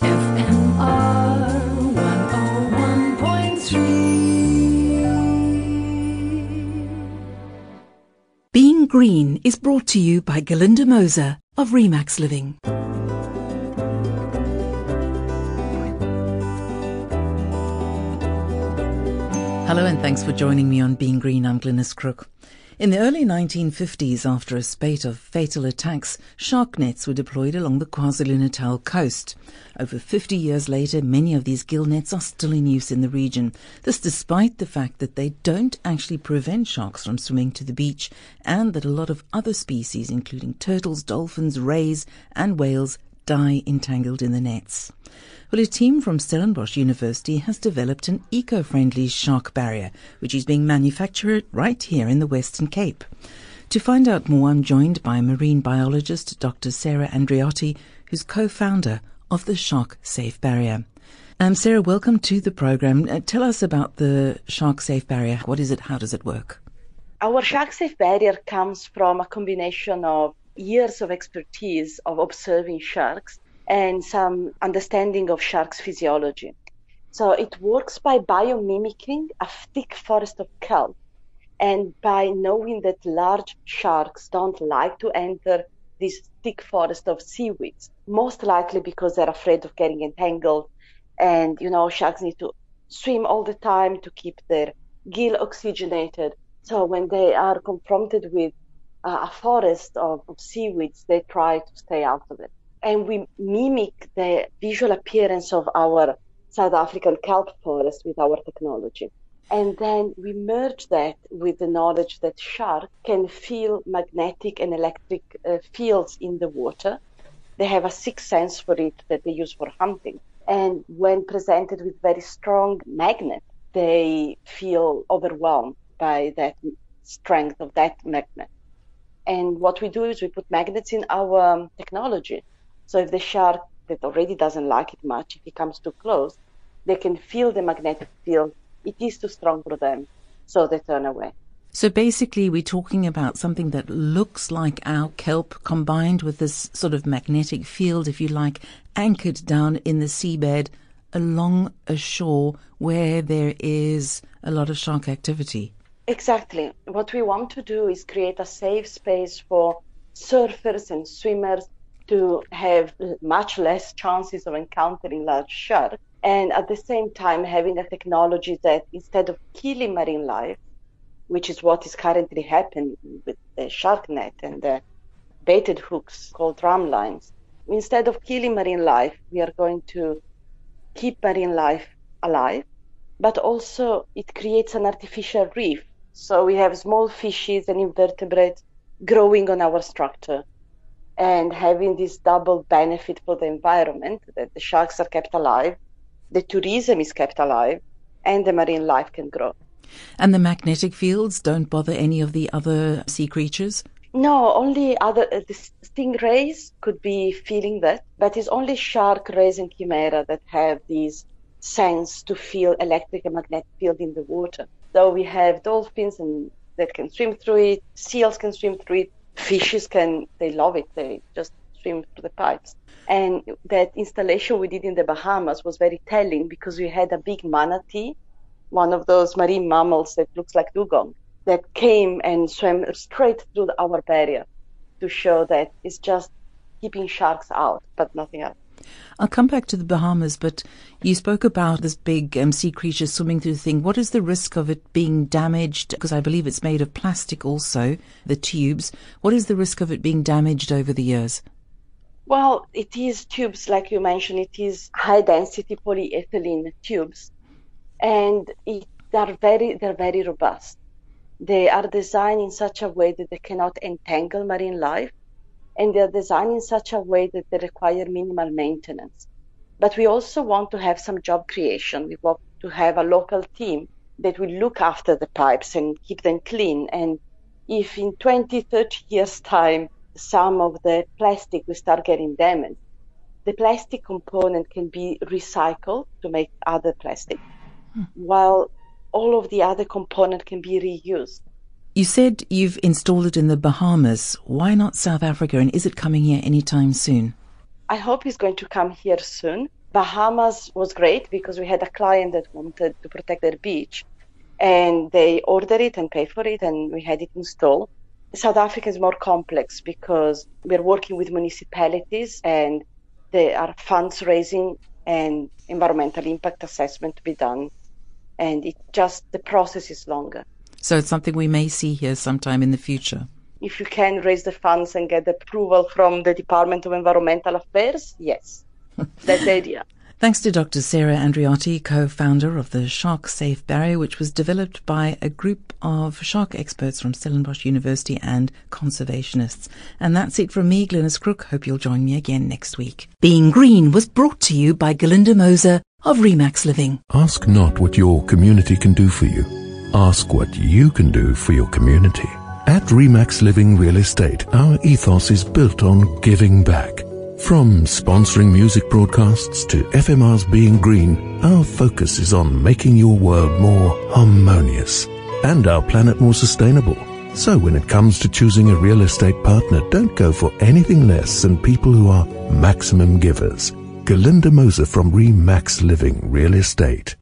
101.3. Being Green is brought to you by Galinda Moser of Remax Living. Hello and thanks for joining me on Being Green. I'm Glynis Crook. In the early 1950s, after a spate of fatal attacks, shark nets were deployed along the KwaZulu-Natal coast. Over 50 years later, many of these gill nets are still in use in the region. This despite the fact that they don't actually prevent sharks from swimming to the beach and that a lot of other species, including turtles, dolphins, rays and whales, die entangled in the nets. Well, a team from Stellenbosch University has developed an eco-friendly shark barrier, which is being manufactured right here in the Western Cape. To find out more, I'm joined by marine biologist Dr. Sara Andreotti, who's co-founder of the Shark Safe Barrier. Um, Sara, welcome to the program. Uh, tell us about the Shark Safe Barrier. What is it? How does it work? Our shark safe barrier comes from a combination of years of expertise of observing sharks and some understanding of sharks' physiology. So it works by biomimicking a thick forest of kelp and by knowing that large sharks don't like to enter this thick forest of seaweeds, most likely because they're afraid of getting entangled. And, you know, sharks need to swim all the time to keep their gill oxygenated. So when they are confronted with a forest of, of seaweeds, they try to stay out of it and we mimic the visual appearance of our South African kelp forest with our technology. And then we merge that with the knowledge that sharks can feel magnetic and electric uh, fields in the water. They have a sixth sense for it that they use for hunting. And when presented with very strong magnet, they feel overwhelmed by that strength of that magnet. And what we do is we put magnets in our um, technology so if the shark that already doesn't like it much, if it comes too close, they can feel the magnetic field. It is too strong for them, so they turn away. So basically, we're talking about something that looks like our kelp combined with this sort of magnetic field, if you like, anchored down in the seabed along a shore where there is a lot of shark activity. Exactly. What we want to do is create a safe space for surfers and swimmers to have much less chances of encountering large sharks. And at the same time, having a technology that instead of killing marine life, which is what is currently happening with the shark net and the baited hooks called drum lines, instead of killing marine life, we are going to keep marine life alive, but also it creates an artificial reef. So we have small fishes and invertebrates growing on our structure and having this double benefit for the environment that the sharks are kept alive, the tourism is kept alive, and the marine life can grow. And the magnetic fields don't bother any of the other sea creatures? No, only other uh, the stingrays could be feeling that, but it's only shark, rays, and chimera that have these sense to feel electric and magnetic field in the water. So we have dolphins and that can swim through it, seals can swim through it, fishes can they love it they just swim through the pipes. And that installation we did in the bahamas was very telling because we had a big manatee one of those marine mammals that looks like dugong that came and swam straight through our barrier to show that it's just keeping sharks out but nothing else I'll come back to the Bahamas, but you spoke about this big um, sea creature swimming through the thing. What is the risk of it being damaged? Because I believe it's made of plastic also, the tubes. What is the risk of it being damaged over the years? Well, it is tubes, like you mentioned, it is high density polyethylene tubes. And it, they're very they're very robust. They are designed in such a way that they cannot entangle marine life and they're designed in such a way that they require minimal maintenance. But we also want to have some job creation. We want to have a local team that will look after the pipes and keep them clean. And if in 20, 30 years' time, some of the plastic will start getting damaged, the plastic component can be recycled to make other plastic, hmm. while all of the other component can be reused. You said you've installed it in the Bahamas. Why not South Africa? And is it coming here anytime soon? I hope it's going to come here soon. Bahamas was great because we had a client that wanted to protect their beach and they ordered it and paid for it and we had it installed. South Africa is more complex because we're working with municipalities and there are funds raising and environmental impact assessment to be done. And it just, the process is longer. So it's something we may see here sometime in the future. If you can raise the funds and get approval from the Department of Environmental Affairs, yes, that's the idea. Thanks to Dr. Sara Andreotti, co-founder of the Shark Safe Barrier, which was developed by a group of shark experts from Stellenbosch University and conservationists. And that's it from me, Glynis Crook. Hope you'll join me again next week. Being Green was brought to you by Galinda Moser of Remax Living. Ask not what your community can do for you. Ask what you can do for your community. At Remax Living Real Estate, our ethos is built on giving back. From sponsoring music broadcasts to FMR's Being Green, our focus is on making your world more harmonious and our planet more sustainable. So when it comes to choosing a real estate partner, don't go for anything less than people who are maximum givers. Galinda Moser from Remax Living Real Estate.